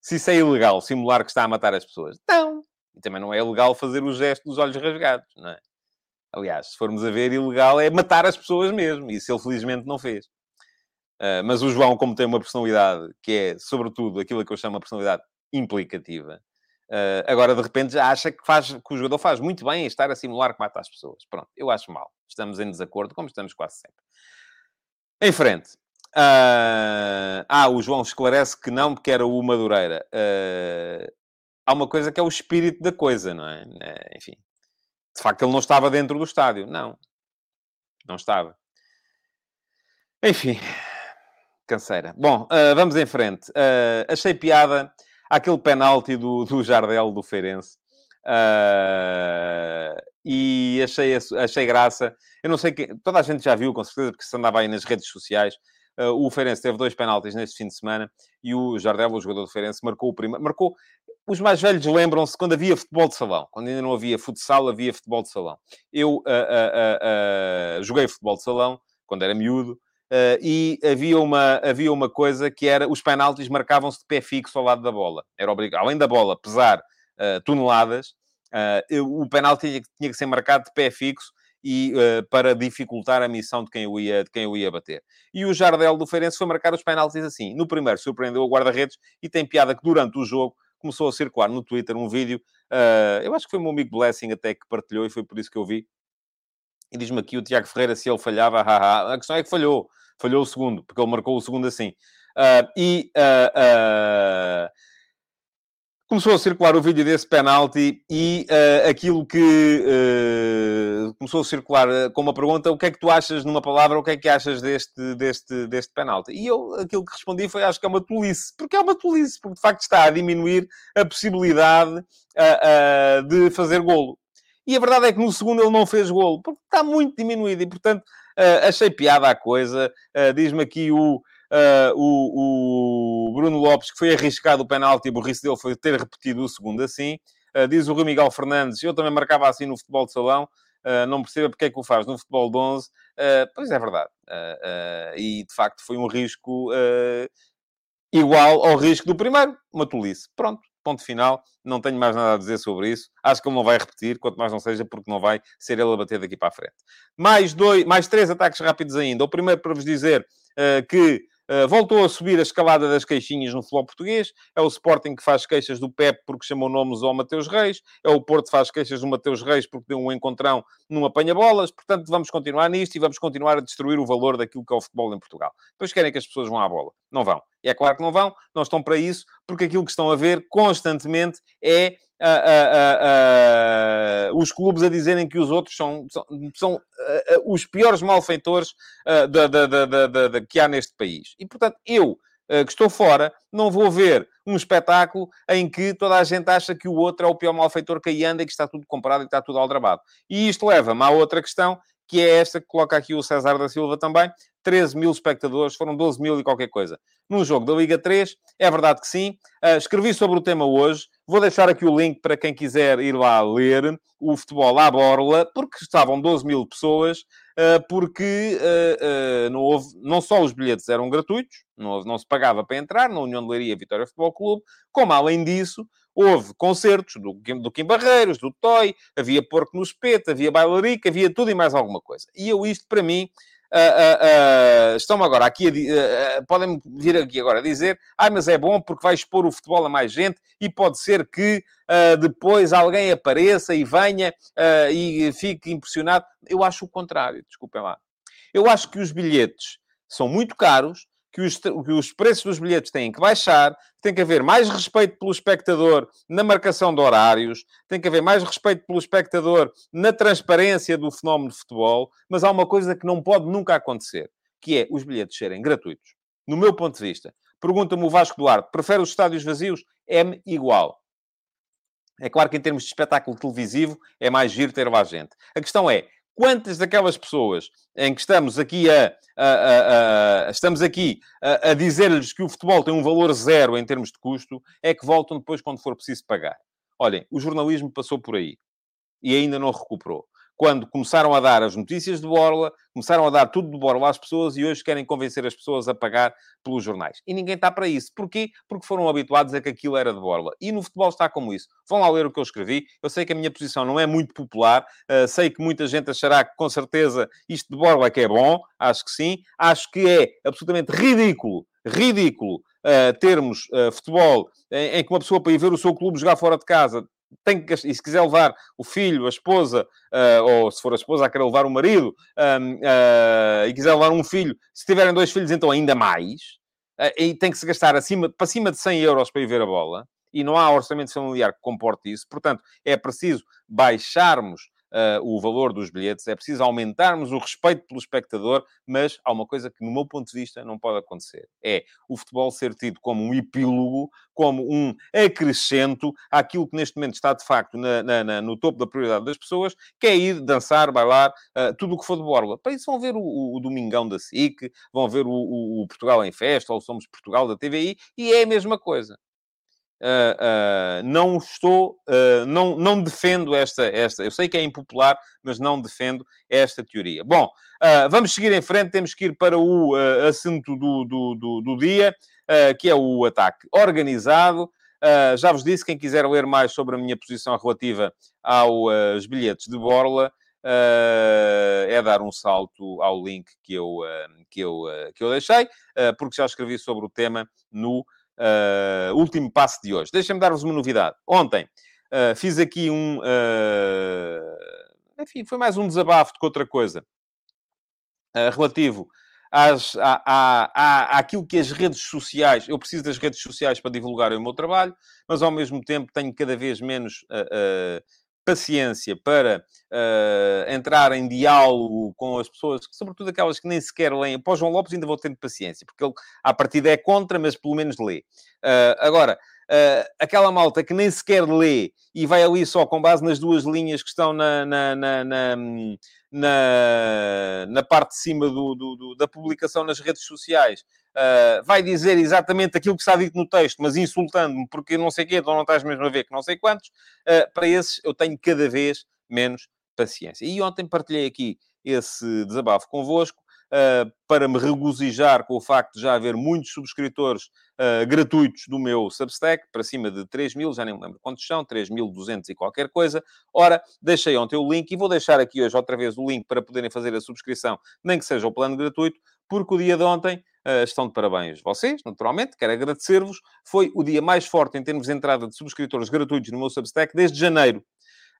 Se isso é ilegal, simular que está a matar as pessoas. Não, e também não é legal fazer o gesto dos olhos rasgados, não é? Aliás, se formos a ver, ilegal é matar as pessoas mesmo. Isso ele felizmente não fez. Uh, mas o João, como tem uma personalidade que é, sobretudo, aquilo que eu chamo de personalidade implicativa, uh, agora de repente já acha que, faz, que o jogador faz muito bem em estar a simular que mata as pessoas. Pronto, eu acho mal. Estamos em desacordo, como estamos quase sempre. Em frente. Uh, ah, o João esclarece que não, porque era o Madureira. Uh, há uma coisa que é o espírito da coisa, não é? é? Enfim, de facto ele não estava dentro do estádio, não, não estava. Enfim, canseira. Bom, uh, vamos em frente. Uh, achei piada aquele penalti do, do Jardel do Feirense. Uh, e achei, achei graça. Eu não sei que toda a gente já viu, com certeza, porque se andava aí nas redes sociais. Uh, o Feirense teve dois penaltis neste fim de semana e o Jardel, o jogador do Feirense, marcou o primeiro. Marcou os mais velhos lembram-se quando havia futebol de salão, quando ainda não havia futsal, havia futebol de salão. Eu uh, uh, uh, joguei futebol de salão quando era miúdo e havia uma, havia uma coisa que era os penaltis marcavam-se de pé fixo ao lado da bola. Era obrigado, além da bola pesar toneladas, o penalti tinha, tinha, que ser marcado de pé fixo e para dificultar a missão de quem, o ia, de quem o ia bater. E o Jardel do Feirense foi marcar os penaltis assim. No primeiro surpreendeu o guarda-redes e tem piada que durante o jogo começou a circular no Twitter um vídeo, uh, eu acho que foi o meu amigo Blessing até que partilhou e foi por isso que eu vi. E diz-me aqui o Tiago Ferreira se ele falhava, haha. a questão é que falhou, falhou o segundo, porque ele marcou o segundo assim. Uh, e uh, começou a circular o vídeo desse penalti e uh, aquilo que uh, começou a circular uh, com uma pergunta: o que é que tu achas, numa palavra, o que é que achas deste, deste, deste penalti? E eu, aquilo que respondi foi: acho que é uma tolice. Porque é uma tolice, porque de facto está a diminuir a possibilidade de fazer golo. E a verdade é que no segundo ele não fez golo, porque está muito diminuído e, portanto, achei piada a coisa. Diz-me aqui o. O, Bruno Lopes, que foi arriscado o penalti, o burrice dele foi ter repetido o segundo assim. Uh, diz o Rui Miguel Fernandes, eu também marcava assim no futebol de salão, uh, não percebo porque é que o faz no futebol de 11. pois é verdade. e, de facto, foi um risco igual ao risco do primeiro. Uma tolice. Pronto. Ponto final. Não tenho mais nada a dizer sobre isso. Acho que ele não vai repetir, quanto mais não seja, porque não vai ser ele a bater daqui para a frente. Mais, dois, mais três ataques rápidos ainda. O primeiro para vos dizer que Uh, voltou a subir a escalada das queixinhas no futebol português. É o Sporting que faz queixas do Pep porque chamou nomes ao Mateus Reis. É o Porto que faz queixas do Mateus Reis porque deu um encontrão num apanha-bolas. Portanto, vamos continuar nisto e vamos continuar a destruir o valor daquilo que é o futebol em Portugal. Depois querem que as pessoas vão à bola. Não vão. E é claro que não vão. Não estão para isso porque aquilo que estão a ver constantemente é uh, uh, os clubes a dizerem que os outros são, são, são os piores malfeitores da, que há neste país. E, portanto, eu, que estou fora, não vou ver um espetáculo em que toda a gente acha que o outro é o pior malfeitor que aí anda e que está tudo comprado e está tudo aldrabado. E isto leva-me à outra questão, que é esta que coloca aqui o César da Silva também. 13 mil espectadores, foram 12 mil e qualquer coisa. Num jogo da Liga 3, é verdade que sim. Uh, escrevi sobre o tema hoje. Vou deixar aqui o link para quem quiser ir lá ler o futebol à borla, porque estavam 12 mil pessoas, uh, porque uh, não, houve, não só os bilhetes eram gratuitos, não, houve, não se pagava para entrar na União de Leiria Vitória Futebol Clube, como além disso, houve concertos do, do Kim Barreiros, do Toy, havia Porco no Espeto, havia Bailarica, havia tudo e mais alguma coisa. E eu isto, para mim, uh, uh, uh, estão agora aqui, a, podem vir aqui agora a dizer, ah, mas é bom porque vai expor o futebol a mais gente e pode ser que depois alguém apareça e venha e fique impressionado. Eu acho o contrário, desculpem lá. Eu acho que os bilhetes são muito caros, que os, que os preços dos bilhetes têm que baixar, tem que haver mais respeito pelo espectador na marcação de horários, tem que haver mais respeito pelo espectador na transparência do fenómeno de futebol, mas há uma coisa que não pode nunca acontecer, que é os bilhetes serem gratuitos. No meu ponto de vista, pergunta-me o Vasco Duarte, prefere os estádios vazios? É-me igual. É claro que em termos de espetáculo televisivo é mais giro ter lá gente. A questão é, quantas daquelas pessoas em que estamos aqui a, a, a, a estamos aqui a, dizer-lhes que o futebol tem um valor zero em termos de custo, é que voltam depois quando for preciso pagar. Olhem, o jornalismo passou por aí e ainda não recuperou quando começaram a dar as notícias de Borla, começaram a dar tudo de Borla às pessoas e hoje querem convencer as pessoas a pagar pelos jornais. E ninguém está para isso. Porquê? Porque foram habituados a que aquilo era de Borla. E no futebol está como isso. Vão lá ler o que eu escrevi. Eu sei que a minha posição não é muito popular. Uh, sei que muita gente achará que, com certeza, isto de Borla é que é bom. Acho que sim. Acho que é absolutamente ridículo, ridículo, uh, termos uh, futebol em, em que uma pessoa, para ir ver o seu clube jogar fora de casa, tem que, e se quiser levar o filho, a esposa, uh, ou se for a esposa, a querer levar o marido, uh, e quiser levar um filho, se tiverem dois filhos, então ainda mais, uh, e tem que se gastar acima, para cima de 100 euros para ir ver a bola, e não há orçamento familiar que comporte isso. Portanto, é preciso baixarmos uh, o valor dos bilhetes, é preciso aumentarmos o respeito pelo espectador, mas há uma coisa que, no meu ponto de vista, não pode acontecer. É o futebol ser tido como um epílogo, como um acrescento àquilo que neste momento está, de facto, na, na, na, no topo da prioridade das pessoas, que é ir dançar, bailar, uh, tudo o que for de borla. Para isso vão ver o, o, Domingão da SIC, vão ver o, o, Portugal em Festa, ou Somos Portugal da TVI, e é a mesma coisa. Uh, uh, não estou, uh, não, não defendo esta, esta. Eu sei que é impopular, mas não defendo esta teoria. Bom, vamos seguir em frente. Temos que ir para o assunto do, do, do, do dia, que é o ataque organizado. já vos disse, quem quiser ler mais sobre a minha posição relativa aos bilhetes de Borla, é dar um salto ao link que eu, que eu, que eu deixei, porque já escrevi sobre o tema no uh, último passo de hoje. Deixem-me dar-vos uma novidade. Ontem uh, fiz aqui um. Uh, enfim, foi mais um desabafo do que outra coisa. relativo às, à, à, à, àquilo que as redes sociais... Eu preciso das redes sociais para divulgar o meu trabalho, mas ao mesmo tempo tenho cada vez menos... Paciência para uh, entrar em diálogo com as pessoas, sobretudo aquelas que nem sequer leem. Para o João Lopes ainda vou tendo paciência, porque ele, à partida, é contra, mas pelo menos lê. Uh, agora, uh, aquela malta que nem sequer lê e vai ali só com base nas duas linhas que estão na, na, na, na, na, na parte de cima do, do, do, da publicação nas redes sociais, uh, vai dizer exatamente aquilo que está dito no texto, mas insultando-me porque não sei quê, então não estás mesmo a ver que não sei quantos, uh, para esses eu tenho cada vez menos paciência. E ontem partilhei aqui esse desabafo convosco para me regozijar com o facto de já haver muitos subscritores uh, gratuitos do meu Substack, para cima de 3 mil, já nem me lembro quantos são, 3.200 e qualquer coisa. Ora, deixei ontem o link e vou deixar aqui hoje outra vez o link para poderem fazer a subscrição, nem que seja o plano gratuito, porque o dia de ontem Uh, estão de parabéns vocês, naturalmente, quero agradecer-vos. Foi o dia mais forte em termos de entrada de subscritores gratuitos no meu Substack desde janeiro.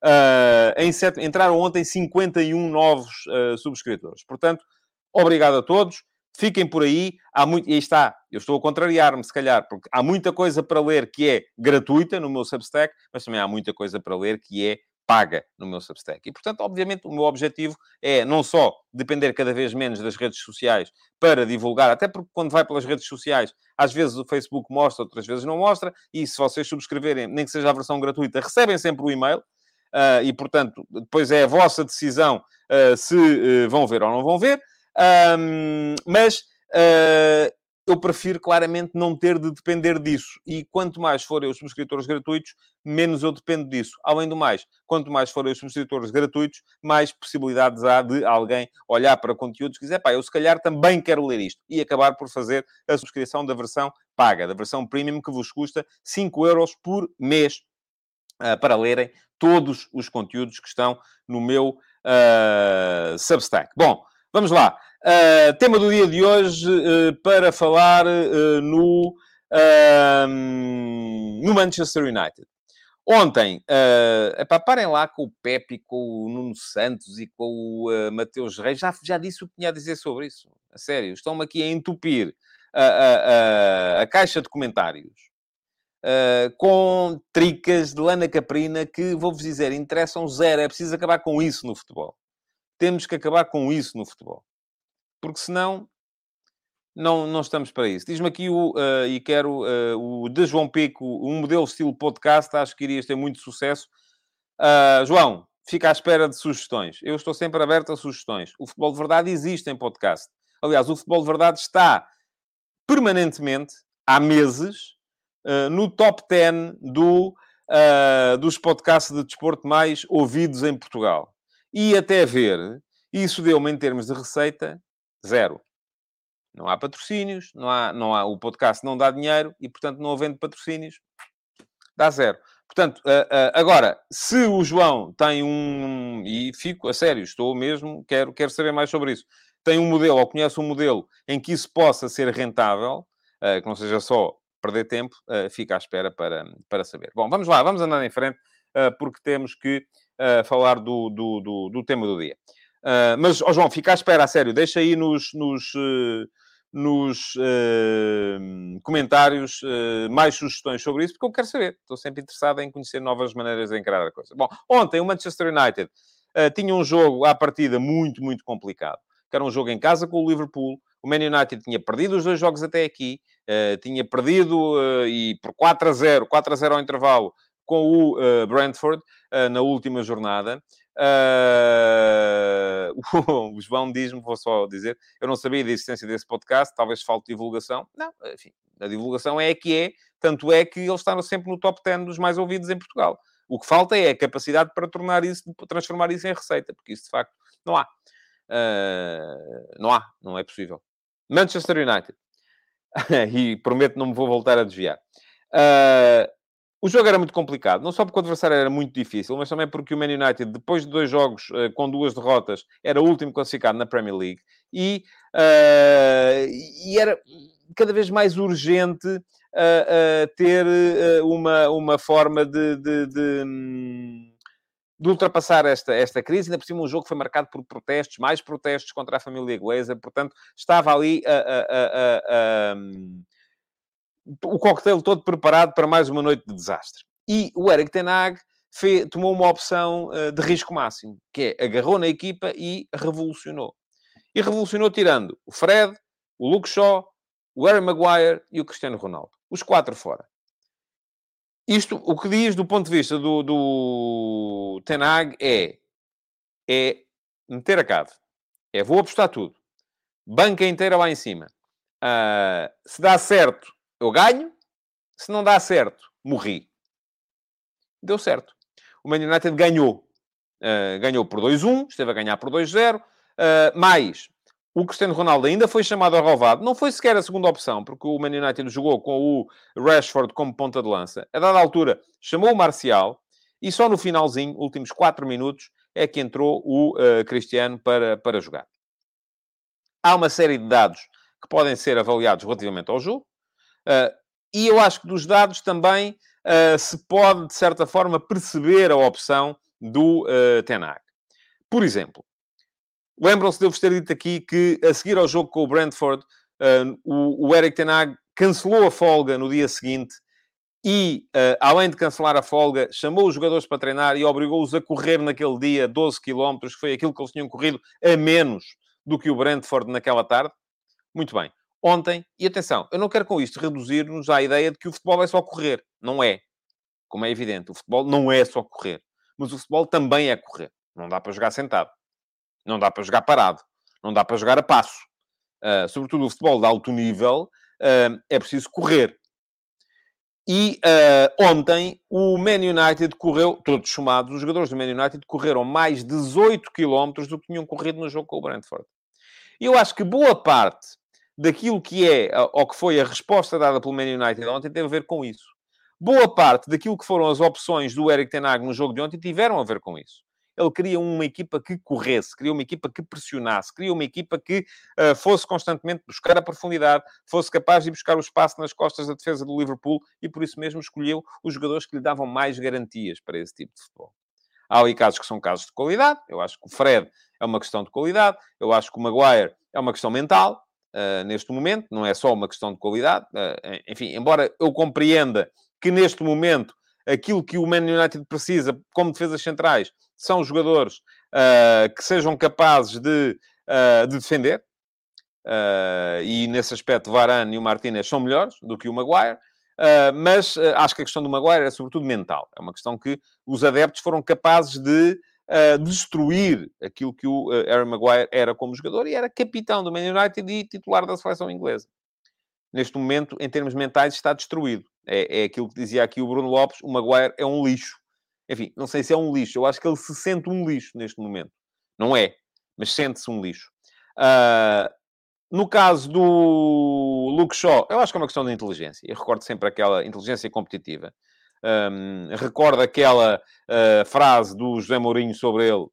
Uh, set... Entraram ontem 51 novos uh, subscritores. Portanto, Obrigado a todos. Fiquem por aí. Há muito... E aí está. Eu estou a contrariar-me, se calhar, porque há muita coisa para ler que é gratuita no meu Substack, mas também há muita coisa para ler que é paga no meu Substack. E, portanto, obviamente, o meu objetivo é não só depender cada vez menos das redes sociais para divulgar, até porque quando vai pelas redes sociais, às vezes o Facebook mostra, outras vezes não mostra, e se vocês subscreverem, nem que seja a versão gratuita, recebem sempre o e-mail, uh, e, portanto, depois é a vossa decisão uh, se uh, vão ver ou não vão ver. Um, mas uh, eu prefiro claramente não ter de depender disso. E quanto mais forem os subscritores gratuitos, menos eu dependo disso. Além do mais, quanto mais forem os subscritores gratuitos, mais possibilidades há de alguém olhar para conteúdos e dizer, pá, eu se calhar também quero ler isto. E acabar por fazer a subscrição da versão paga, da versão premium, que vos custa 5 euros por mês uh, para lerem todos os conteúdos que estão no meu uh, Substack. Bom, Vamos lá. Uh, tema do dia de hoje uh, para falar uh, no, no Manchester United. Ontem, uh, epá, parem lá com o Pepe, com o Nuno Santos e com o uh, Mateus Reis. Já, já disse o que tinha a dizer sobre isso. A sério, estão-me aqui a entupir a, a caixa de comentários uh, com tricas de lana caprina que, vou-vos dizer, interessam zero. É preciso acabar com isso no futebol. Temos que acabar com isso no futebol. Porque senão não, não estamos para isso. Diz-me aqui o, uh, e quero uh, o de João Pico, um modelo estilo podcast, acho que irias ter muito sucesso. Uh, João, fica à espera de sugestões. Eu estou sempre aberto a sugestões. O Futebol de Verdade existe em podcast. Aliás, o Futebol de Verdade está permanentemente, há meses, uh, no top 10 do, dos podcasts de desporto mais ouvidos em Portugal. E até ver, isso deu-me em termos de receita, zero. Não há patrocínios, não há, não há, o podcast não dá dinheiro e, portanto, não havendo patrocínios, dá zero. Portanto, agora, se o João tem um. E fico, a sério, estou mesmo, quero, quero saber mais sobre isso. Tem um modelo, ou conhece um modelo em que isso possa ser rentável, uh, que não seja só perder tempo, fica à espera para, para saber. Bom, vamos lá, vamos andar em frente, porque temos que uh, falar do, do, do, do, tema do dia. Uh, mas, oh João, fica à espera, a sério, deixa aí nos, nos, uh, nos comentários mais sugestões sobre isso, porque eu quero saber. Estou sempre interessado em conhecer novas maneiras de encarar a coisa. Bom, ontem o Manchester United tinha um jogo à partida muito, muito complicado. Que era um jogo em casa com o Liverpool. O Man United tinha perdido os dois jogos até aqui. tinha perdido e por 4 a 0, 4 a 0 ao intervalo, com o uh, Brentford uh, na última jornada. Uh, o João diz-me, vou só dizer, eu não sabia da existência desse podcast, talvez falte divulgação. Não, enfim, a divulgação é a que é, tanto é que eles estão sempre no top 10 dos mais ouvidos em Portugal. O que falta é a capacidade para tornar isso, transformar isso em receita, porque isso de facto não há. Uh, não há, não é possível. Manchester United. e prometo não me vou voltar a desviar. Uh, o jogo era muito complicado, não só porque o adversário era muito difícil, mas também porque o Man United, depois de dois jogos uh, com duas derrotas, era o último classificado na Premier League e, uh, e era cada vez mais urgente uh, ter uma, uma forma de, de, de, de ultrapassar esta, esta crise, ainda por cima um jogo que foi marcado por protestos, mais protestos contra a família inglesa, portanto, estava ali a, a, o coquetel todo preparado para mais uma noite de desastre. E o Eric Tenag fez, tomou uma opção uh, de risco máximo, que é agarrou na equipa e revolucionou. E revolucionou tirando o Fred, o Luke Shaw, o Harry Maguire e o Cristiano Ronaldo. Os quatro fora. Isto, o que diz do ponto de vista do, do Tenag é, é meter a cave. É, vou apostar tudo. Banca inteira lá em cima. Uh, se dá certo, eu ganho. Se não dá certo, morri. Deu certo. O Man United ganhou. Uh, ganhou por 2-1, esteve a ganhar por 2-0. Uh, mais o Cristiano Ronaldo ainda foi chamado ao relvado, não foi sequer a segunda opção, porque o Man United jogou com o Rashford como ponta de lança. A dada altura, chamou o Marcial e só no finalzinho, últimos 4 minutos, é que entrou o uh, Cristiano para, para jogar. Há uma série de dados que podem ser avaliados relativamente ao jogo, e eu acho que dos dados também uh, se pode, de certa forma, perceber a opção do uh, Tenag. Por exemplo, Lembram-se de eu vos ter dito aqui que, a seguir ao jogo com o Brentford, o, o Eric Tenag cancelou a folga no dia seguinte e, uh, além de cancelar a folga, chamou os jogadores para treinar e obrigou-os a correr naquele dia 12 km, que foi aquilo que eles tinham corrido a menos do que o Brentford naquela tarde. Muito bem. Ontem, e atenção, eu não quero com isto reduzir-nos à ideia de que o futebol é só correr. Não é. Como é evidente, o futebol não é só correr. Mas o futebol também é correr. Não dá para jogar sentado. Não dá para jogar parado. Não dá para jogar a passo. Uh, sobretudo o futebol de alto nível, uh, é preciso correr. E uh, ontem o Man United correu, todos somados, os jogadores do Man United correram mais 18 km do que tinham corrido no jogo com o Brentford. Eu acho que boa parte daquilo que é, ou que foi a resposta dada pelo Man United ontem, teve a ver com isso. Boa parte daquilo que foram as opções do Eric Ten Hag no jogo de ontem tiveram a ver com isso. Ele queria uma equipa que corresse, queria uma equipa que pressionasse, queria uma equipa que uh, fosse constantemente buscar a profundidade, fosse capaz de buscar o espaço nas costas da defesa do Liverpool e por isso mesmo escolheu os jogadores que lhe davam mais garantias para esse tipo de futebol. Há ali casos que são casos de qualidade. Eu acho que o Fred é uma questão de qualidade. Eu acho que o Maguire é uma questão mental. Uh, neste momento, não é só uma questão de qualidade. Uh, enfim, embora eu compreenda que neste momento aquilo que o Man United precisa como defesas centrais são jogadores uh, que sejam capazes de, de defender. E nesse aspecto, Varane e o Martinez são melhores do que o Maguire. mas acho que a questão do Maguire é sobretudo mental. É uma questão que os adeptos foram capazes de destruir aquilo que o Harry Maguire era como jogador e era capitão do Man United e titular da seleção inglesa. Neste momento, em termos mentais, está destruído. É, é aquilo que dizia aqui o Bruno Lopes: o Maguire é um lixo. Enfim, não sei se é um lixo. Eu acho que ele se sente um lixo neste momento. Não é, mas sente-se um lixo. Uh, no caso do Luke Shaw, eu acho que é uma questão de inteligência. Eu recordo sempre aquela inteligência competitiva. Um, recordo aquela uh, frase do José Mourinho sobre ele,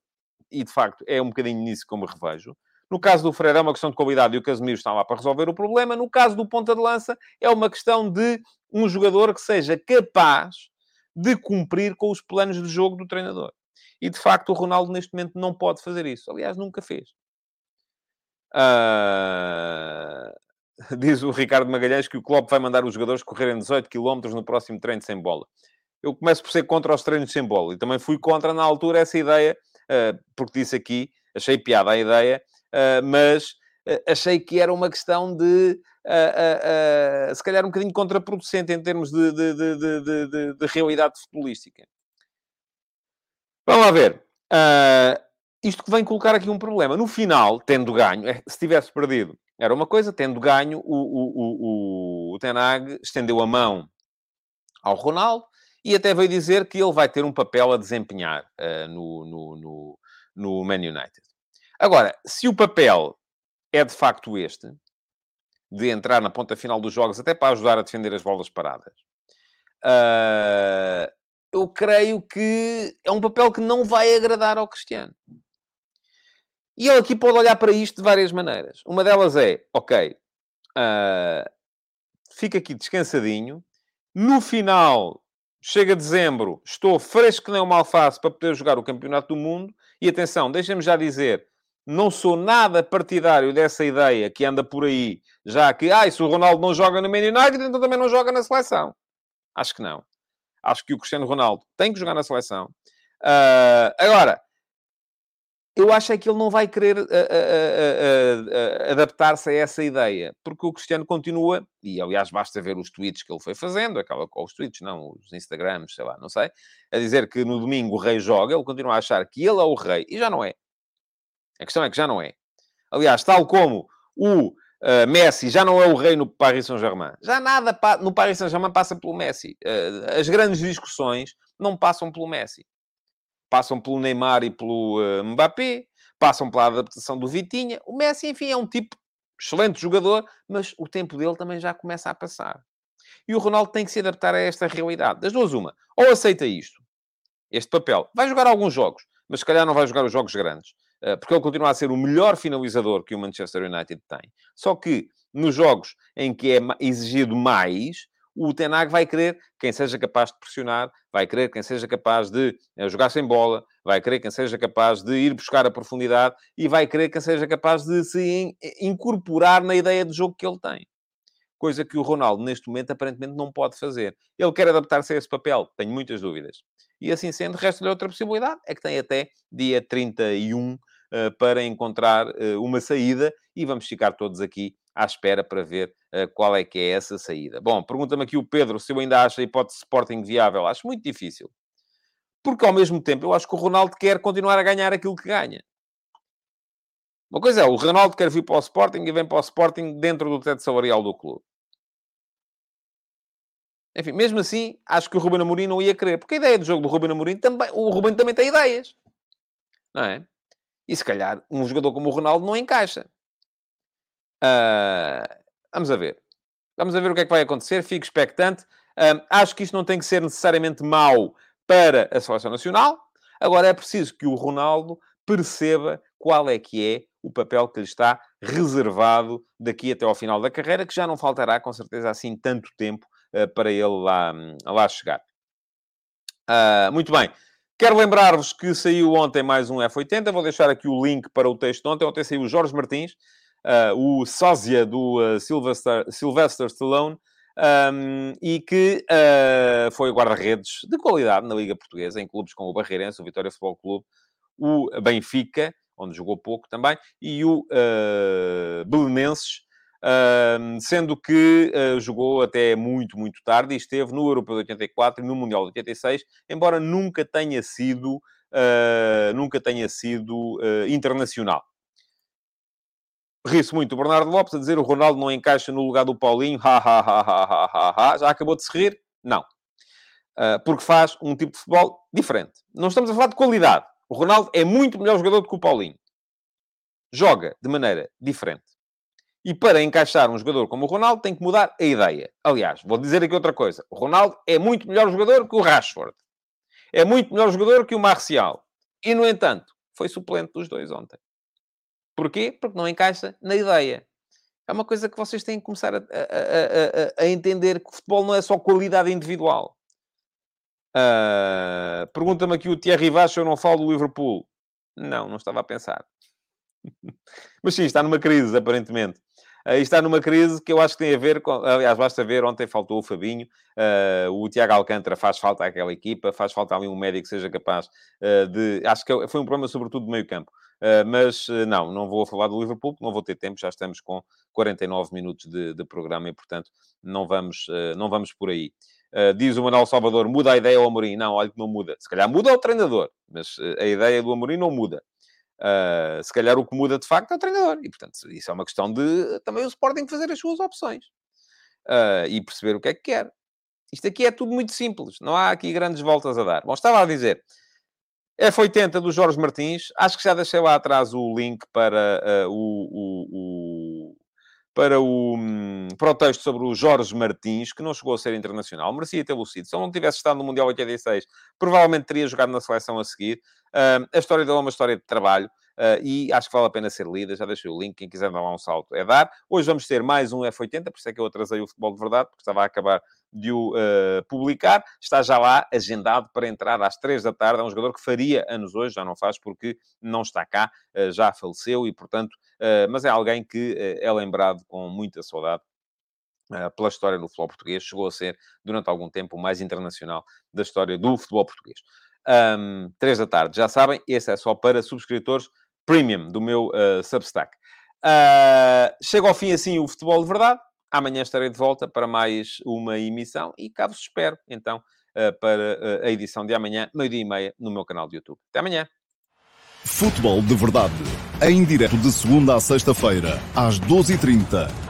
e de facto é um bocadinho nisso que eu me revejo. No caso do Freire é uma questão de qualidade e o Casemiro está lá para resolver o problema. No caso do ponta de lança é uma questão de um jogador que seja capaz de cumprir com os planos de jogo do treinador. E, de facto, o Ronaldo, neste momento, não pode fazer isso. Aliás, nunca fez. Uh... Diz o Ricardo Magalhães que o Klopp vai mandar os jogadores correrem 18 km no próximo treino sem bola. Eu começo por ser contra os treinos sem bola. E também fui contra, na altura, essa ideia, uh, porque disse aqui, achei piada a ideia, uh, mas achei que era uma questão de se calhar um bocadinho contraproducente em termos de, de, de, de realidade futebolística. Vamos lá ver. Isto que vem colocar aqui um problema. No final, tendo ganho, se tivesse perdido, era uma coisa, tendo ganho, o, o, o, o Tenag estendeu a mão ao Ronaldo e até veio dizer que ele vai ter um papel a desempenhar uh, no, no, no, no Man United. Agora, se o papel é de facto este, de entrar na ponta final dos jogos, até para ajudar a defender as bolas paradas. Uh, eu creio que é um papel que não vai agradar ao Cristiano. E ele aqui pode olhar para isto de várias maneiras. Uma delas é, ok, uh, fica aqui descansadinho. No final chega dezembro, estou fresco que nem uma alface para poder jogar o Campeonato do Mundo. E atenção, deixem-me já dizer, não sou nada partidário dessa ideia que anda por aí, já que, ah, se o Ronaldo não joga no Man United, então também não joga na seleção. Acho que não. Acho que o Cristiano Ronaldo tem que jogar na seleção. Uh, agora, eu acho é que ele não vai querer uh, uh, adaptar-se a essa ideia, porque o Cristiano continua, e aliás basta ver os tweets que ele foi fazendo, aquela com os tweets, não, os Instagrams, sei lá, não sei, a dizer que no domingo o rei joga, ele continua a achar que ele é o rei, e já não é. A questão é que já não é. Aliás, tal como o uh, Messi já não é o rei no Paris Saint-Germain, já nada no Paris Saint-Germain passa pelo Messi. Uh, as grandes discussões não passam pelo Messi. Passam pelo Neymar e pelo uh, Mbappé, passam pela adaptação do Vitinha. O Messi, enfim, é um tipo excelente jogador, mas o tempo dele também já começa a passar. E o Ronaldo tem que se adaptar a esta realidade. Das duas, uma. Ou aceita isto, este papel. Vai jogar alguns jogos, mas se calhar não vai jogar os jogos grandes. Eh, porque ele continua a ser o melhor finalizador que o Manchester United tem. Só que nos jogos em que é exigido mais, o Tenag vai querer quem seja capaz de pressionar, vai querer quem seja capaz de eh, jogar sem bola, vai querer quem seja capaz de ir buscar a profundidade e vai querer quem seja capaz de se incorporar na ideia de jogo que ele tem. Coisa que o Ronaldo, neste momento, aparentemente não pode fazer. Ele quer adaptar-se a esse papel, tenho muitas dúvidas. E assim sendo, resta-lhe outra possibilidade, é que tem até dia 31 uh, para encontrar uh, uma saída e vamos ficar todos aqui à espera para ver uh, qual é que é essa saída. Bom, pergunta-me aqui o Pedro se eu ainda acho a hipótese Sporting viável. Acho muito difícil. Porque, ao mesmo tempo, eu acho que o Ronaldo quer continuar a ganhar aquilo que ganha. Uma coisa é, o Ronaldo quer vir para o Sporting e vem para o Sporting dentro do teto salarial do clube. Enfim, mesmo assim, acho que o Ruben Amorim não ia querer. Porque a ideia do jogo do Ruben Amorim também... O Ruben também tem ideias. Não é? E se calhar um jogador como o Ronaldo não encaixa. Uh, vamos a ver. Vamos a ver o que é que vai acontecer. Fico expectante. Acho que isto não tem que ser necessariamente mau para a seleção nacional. Agora é preciso que o Ronaldo perceba qual é que é o papel que lhe está reservado daqui até ao final da carreira, que já não faltará, com certeza, assim tanto tempo uh, para ele lá, lá chegar. Uh, muito bem. Quero lembrar-vos que saiu ontem mais um F80. Vou deixar aqui o link para o texto de ontem. Ontem saiu o Jorge Martins, uh, o sósia do uh, Sylvester, Sylvester Stallone, um, e que uh, foi guarda-redes de qualidade na Liga Portuguesa, em clubes como o Barreirense, o Vitória Futebol Clube, o Benfica, onde jogou pouco também, e o uh, Belenenses, Uh, sendo que uh, jogou até muito, muito tarde e esteve no Europeu de 84 e no Mundial de 86, embora nunca tenha sido, uh, nunca tenha sido internacional. Ri-se muito o Bernardo Lopes a dizer o Ronaldo não encaixa no lugar do Paulinho. Ha, ha, ha, ha, ha, ha, ha. Já acabou de se rir? Não. porque faz um tipo de futebol diferente. Não estamos a falar de qualidade. O Ronaldo é muito melhor jogador do que o Paulinho. Joga de maneira diferente. E para encaixar um jogador como o Ronaldo, tem que mudar a ideia. Aliás, vou dizer aqui outra coisa. O Ronaldo é muito melhor jogador que o Rashford. É muito melhor jogador que o Marcial. E, no entanto, foi suplente dos dois ontem. Porquê? Porque não encaixa na ideia. É uma coisa que vocês têm que começar a, a, a, a entender que o futebol não é só qualidade individual. Uh, Pergunta-me aqui o Thierry Vaz se eu não falo do Liverpool. Não, não estava a pensar. Mas sim, está numa crise, aparentemente. Uh, está numa crise que eu acho que tem a ver com. Aliás, basta ver, ontem faltou o Fabinho, uh, o Tiago Alcântara faz falta àquela equipa, faz falta ali um médico que seja capaz uh, de. Acho que foi um problema, sobretudo, do meio-campo. mas não, não vou falar do Liverpool, não vou ter tempo, já estamos com 49 minutos de, de programa e, portanto, não vamos, não vamos por aí. Diz o Manuel Salvador, muda a ideia ao Amorim. Não, olha que não muda. Se calhar muda o treinador, mas a ideia do Amorim não muda. Uh, se calhar o que muda de facto é o treinador. E, portanto, isso é uma questão de também o Sporting fazer as suas opções. Uh, e perceber o que é que quer. Isto aqui é tudo muito simples. Não há aqui grandes voltas a dar. Bom, estava a dizer... F80 do Jorge Martins. Acho que já deixei lá atrás o link para uh, o, o, o, para o, um, para o texto sobre o Jorge Martins, que não chegou a ser internacional. Merecia ter lucido. Se ele não tivesse estado no Mundial 86, provavelmente teria jogado na seleção a seguir. Uh, a história dele é uma história de trabalho. uh, e acho que vale a pena ser lida. Já deixei o link, quem quiser dar lá um salto é dar. Hoje vamos ter mais um F80, por isso é que eu atrasei o futebol de verdade, porque estava a acabar de o uh, publicar. Está já lá agendado para entrar às três da tarde. É um jogador que faria anos hoje, já não faz porque não está cá, uh, já faleceu e, portanto, uh, mas é alguém que é lembrado com muita saudade. Pela história do futebol português, chegou a ser, durante algum tempo, o mais internacional da história do futebol português. Um, três da tarde, já sabem, esse é só para subscritores premium do meu Substack. chega ao fim assim o futebol de verdade. Amanhã estarei de volta para mais uma emissão e cá vos espero, então, eh, para eh, a edição de amanhã, meio-dia e meia, no meu canal de YouTube. Até amanhã! Futebol de Verdade, em direto de segunda a sexta-feira, às 12h30